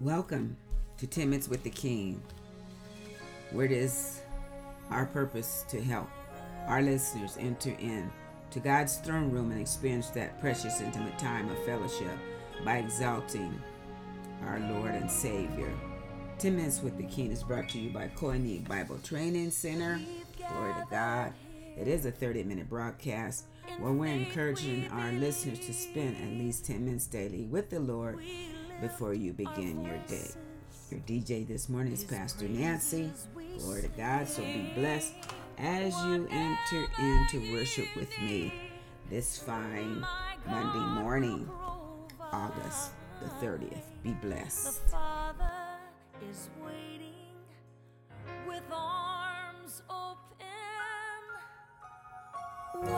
Welcome to 10 Minutes with the King, where it is our purpose to help our listeners enter in to God's throne room and experience that precious, intimate time of fellowship by exalting our Lord and Savior. 10 Minutes with the King is brought to you by Koine Bible Training Center. Glory to God. It is a 30 minute broadcast where we're encouraging our listeners to spend at least 10 minutes daily with the Lord before you begin your day. Your DJ this morning is Pastor Nancy. Glory to God. So be blessed as you enter into worship with me this fine Monday morning, August the 30th. Be blessed. The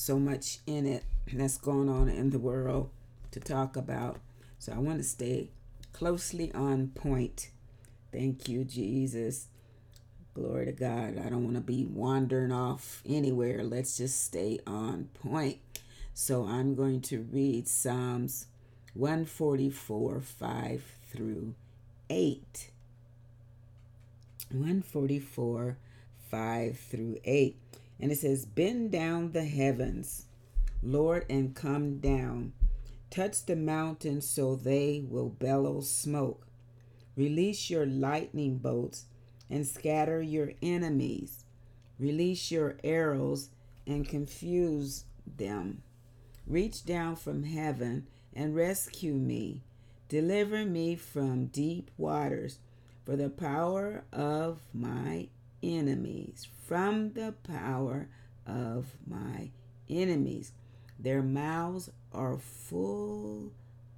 so much in it that's going on in the world to talk about. So I want to stay closely on point. Thank you, Jesus. Glory to God. I don't want to be wandering off anywhere. Let's just stay on point. So I'm going to read Psalms 144 5 through 8. 144 5 through 8. And it says, Bend down the heavens, Lord, and come down. Touch the mountains so they will bellow smoke. Release your lightning bolts and scatter your enemies. Release your arrows and confuse them. Reach down from heaven and rescue me. Deliver me from deep waters, for the power of my enemies. From the power of my enemies. Their mouths are full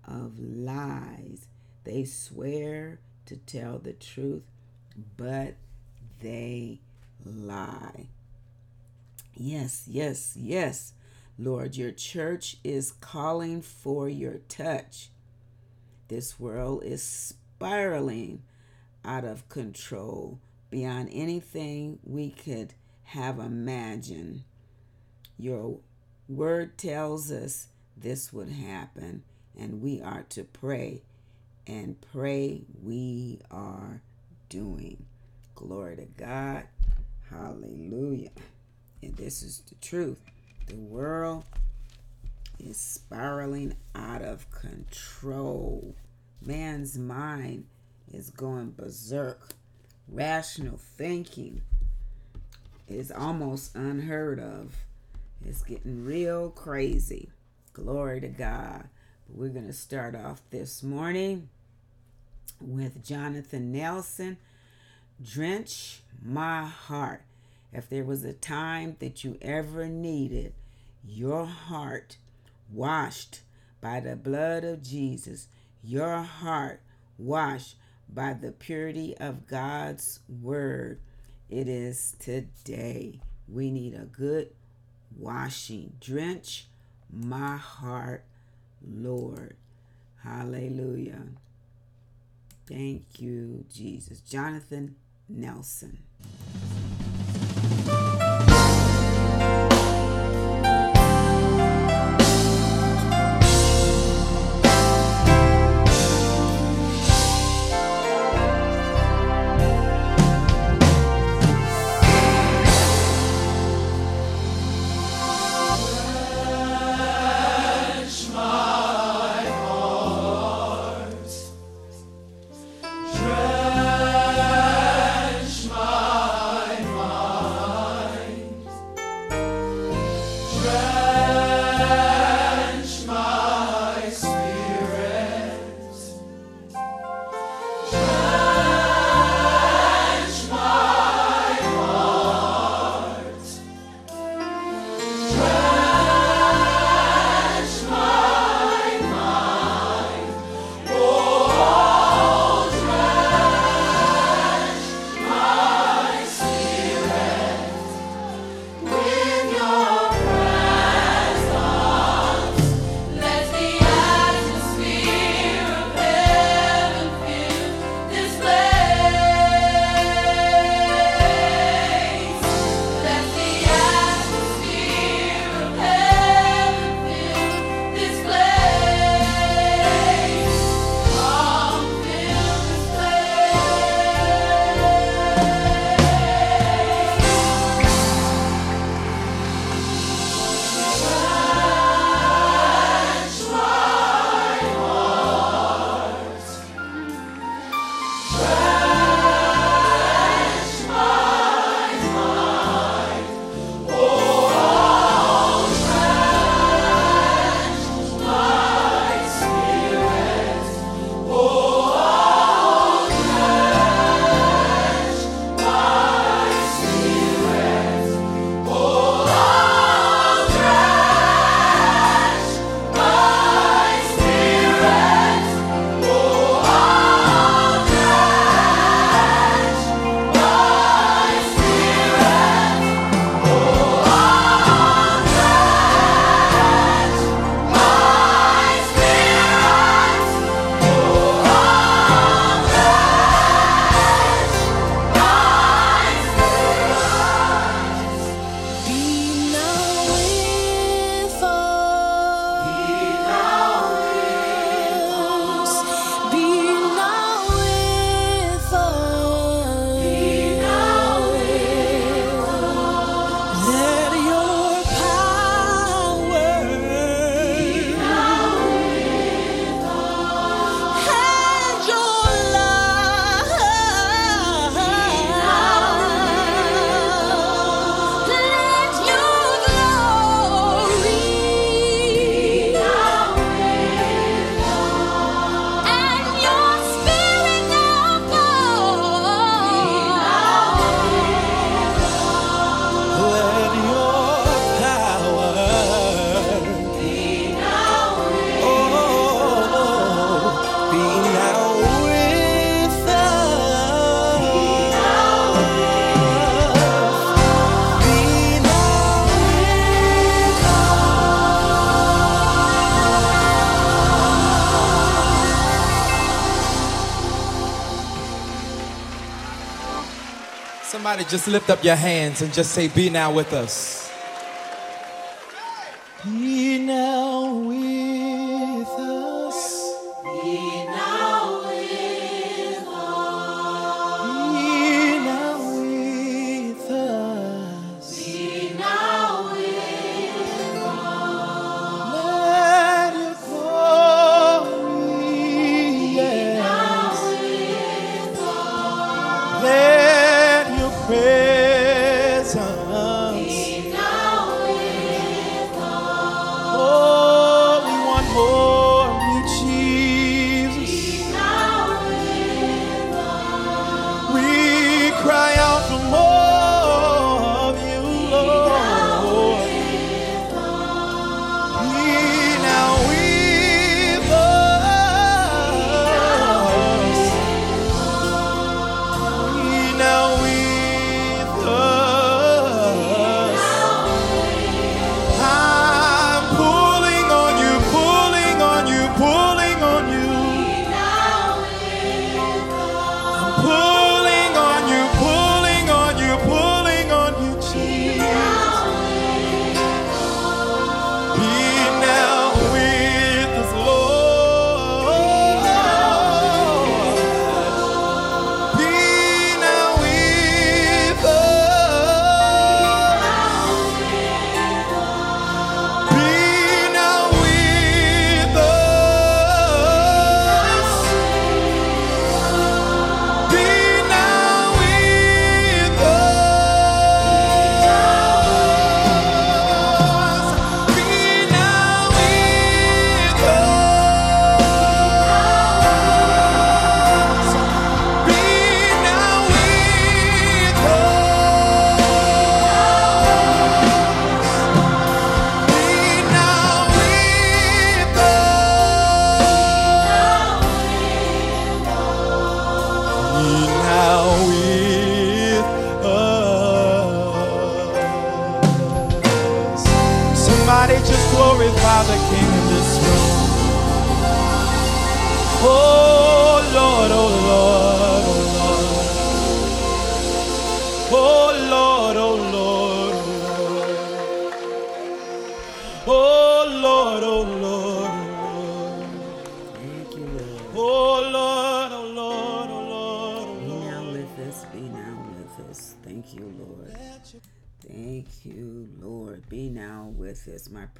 of lies. They swear to tell the truth, but they lie. Yes, yes, yes. Lord, your church is calling for your touch. This world is spiraling out of control beyond anything we could have imagined. Your word tells us this would happen, and we are to pray, and pray we are doing. Glory to God. Hallelujah. And this is the truth. The world is spiraling out of control. Man's mind is going berserk. Rational thinking is almost unheard of. It's getting real crazy. Glory to God. But we're going to start off this morning with Jonathan Nelson. Drench my heart. If there was a time that you ever needed your heart washed by the blood of Jesus, your heart washed by the purity of God's word, it is today. We need a good washing. Drench my heart, Lord. Hallelujah. Thank you, Jesus. Jonathan Nelson. Just lift up your hands and just say, Be now with us.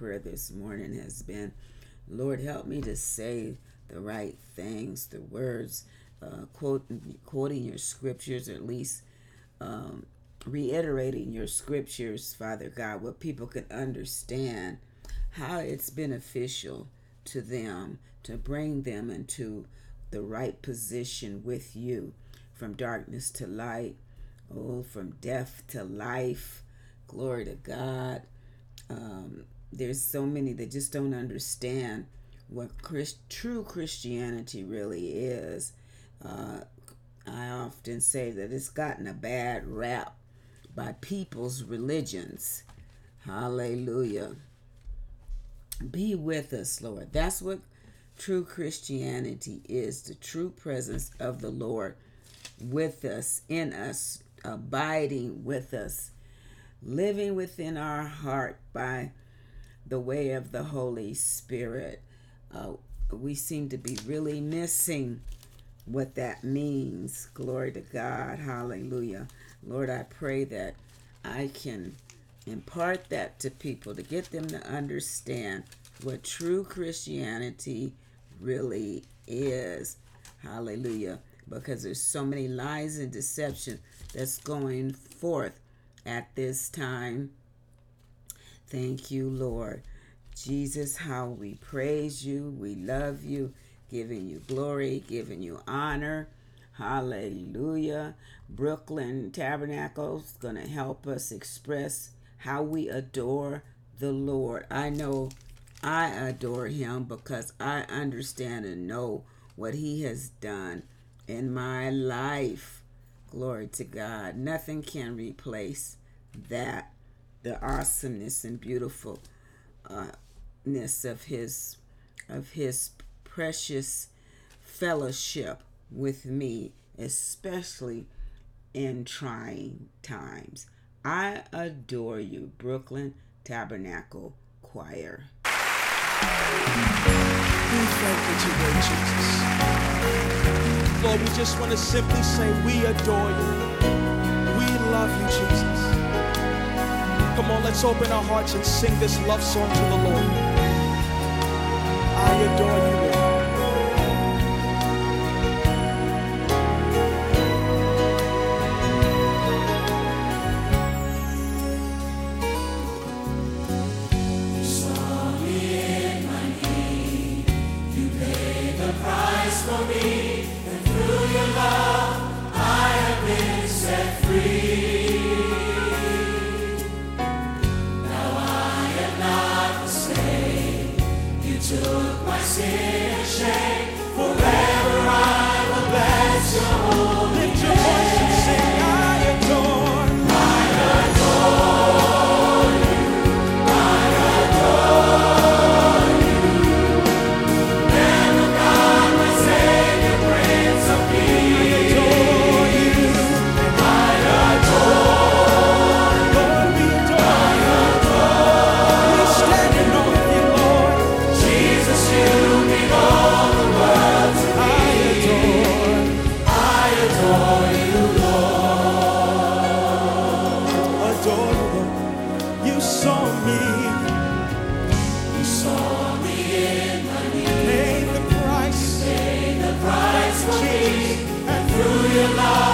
Prayer this morning has been, Lord, help me to say the right things, the words, uh, quote, quoting your scriptures, or at least um, reiterating your scriptures, Father God, what people can understand how it's beneficial to them to bring them into the right position with you from darkness to light, oh, from death to life. Glory to God. Um, there's so many that just don't understand what true Christianity really is. Uh, I often say that it's gotten a bad rap by people's religions. Hallelujah. Be with us, Lord. That's what true Christianity is the true presence of the Lord with us, in us, abiding with us, living within our heart by the way of the Holy Spirit. Uh, we seem to be really missing what that means. Glory to God. Hallelujah. Lord, I pray that I can impart that to people to get them to understand what true Christianity really is. Hallelujah. Because there's so many lies and deception that's going forth at this time. Thank you, Lord. Jesus, how we praise you. We love you, giving you glory, giving you honor. Hallelujah. Brooklyn Tabernacle is going to help us express how we adore the Lord. I know I adore him because I understand and know what he has done in my life. Glory to God. Nothing can replace that. The awesomeness and beautifulness of his of his precious fellowship with me, especially in trying times. I adore you, Brooklyn Tabernacle Choir. We thank you today, Jesus. Lord, we just want to simply say we adore you. We love you, Jesus. Come on, let's open our hearts and sing this love song to the Lord. I adore you, through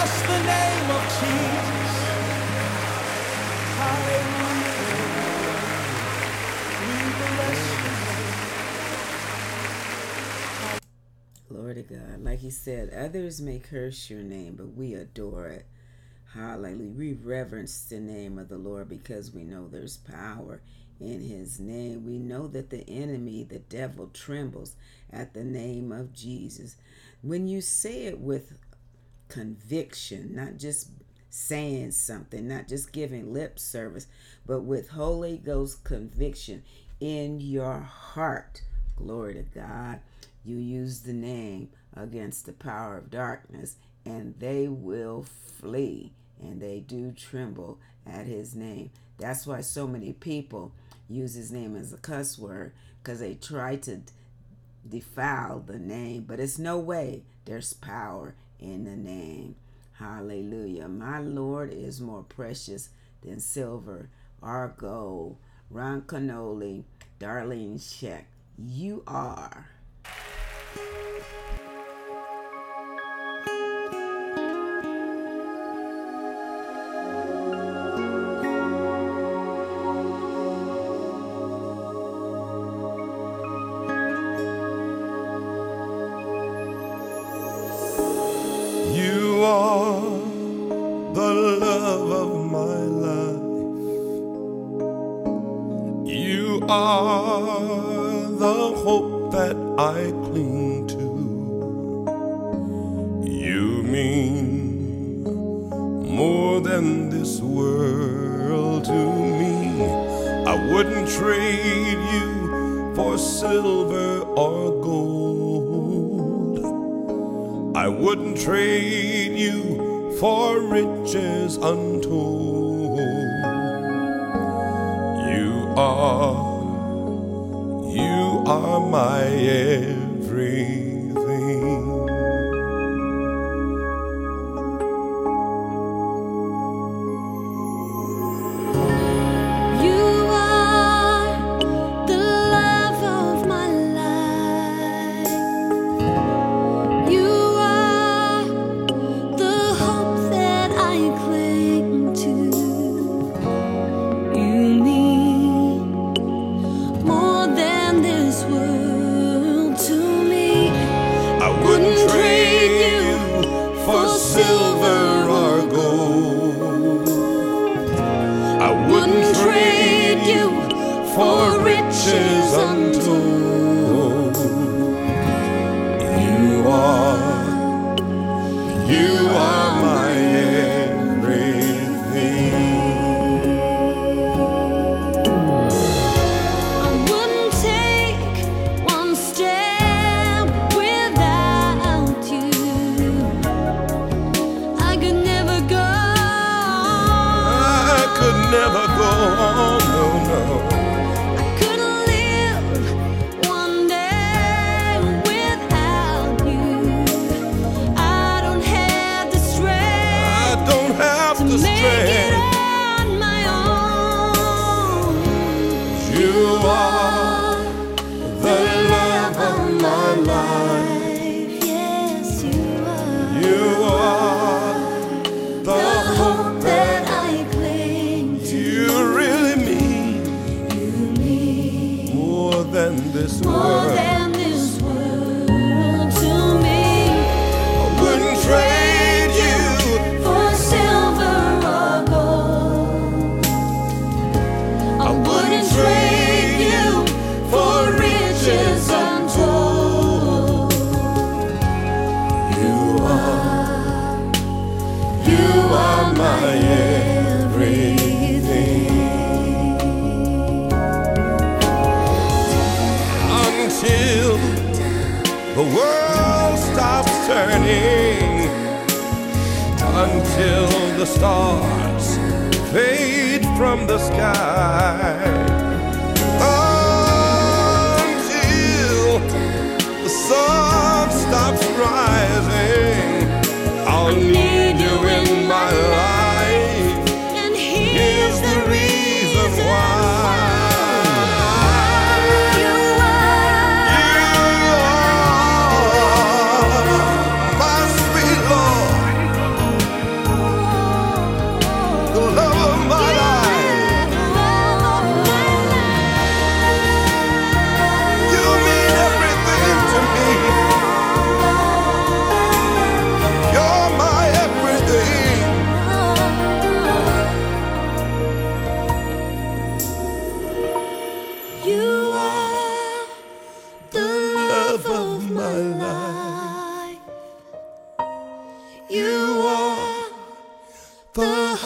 bless the name of God. Like he said, others may curse your name, but we adore it. Hallelujah. We reverence the name of the Lord because we know there's power in his name. We know that the enemy, the devil, trembles at the name of Jesus. When you say it with conviction, not just saying something, not just giving lip service, but with Holy Ghost conviction in your heart, glory to God, you use the name against the power of darkness and they will flee and they do tremble at his name. That's why so many people use his name as a cuss word because they try to defile the name, but it's no way. There's power in the name. Hallelujah. My Lord is more precious than silver or gold. Ron Kenoly, Darlene Zschech, you are. Wouldn't trade you for silver or gold. I wouldn't trade you for riches untold. You are, you are my everything. Silver or gold. I wouldn't trade you for riches untold.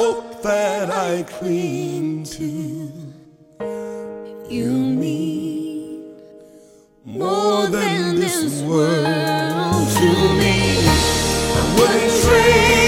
hope that I cling to. You mean more than this world to me. I wouldn't trade.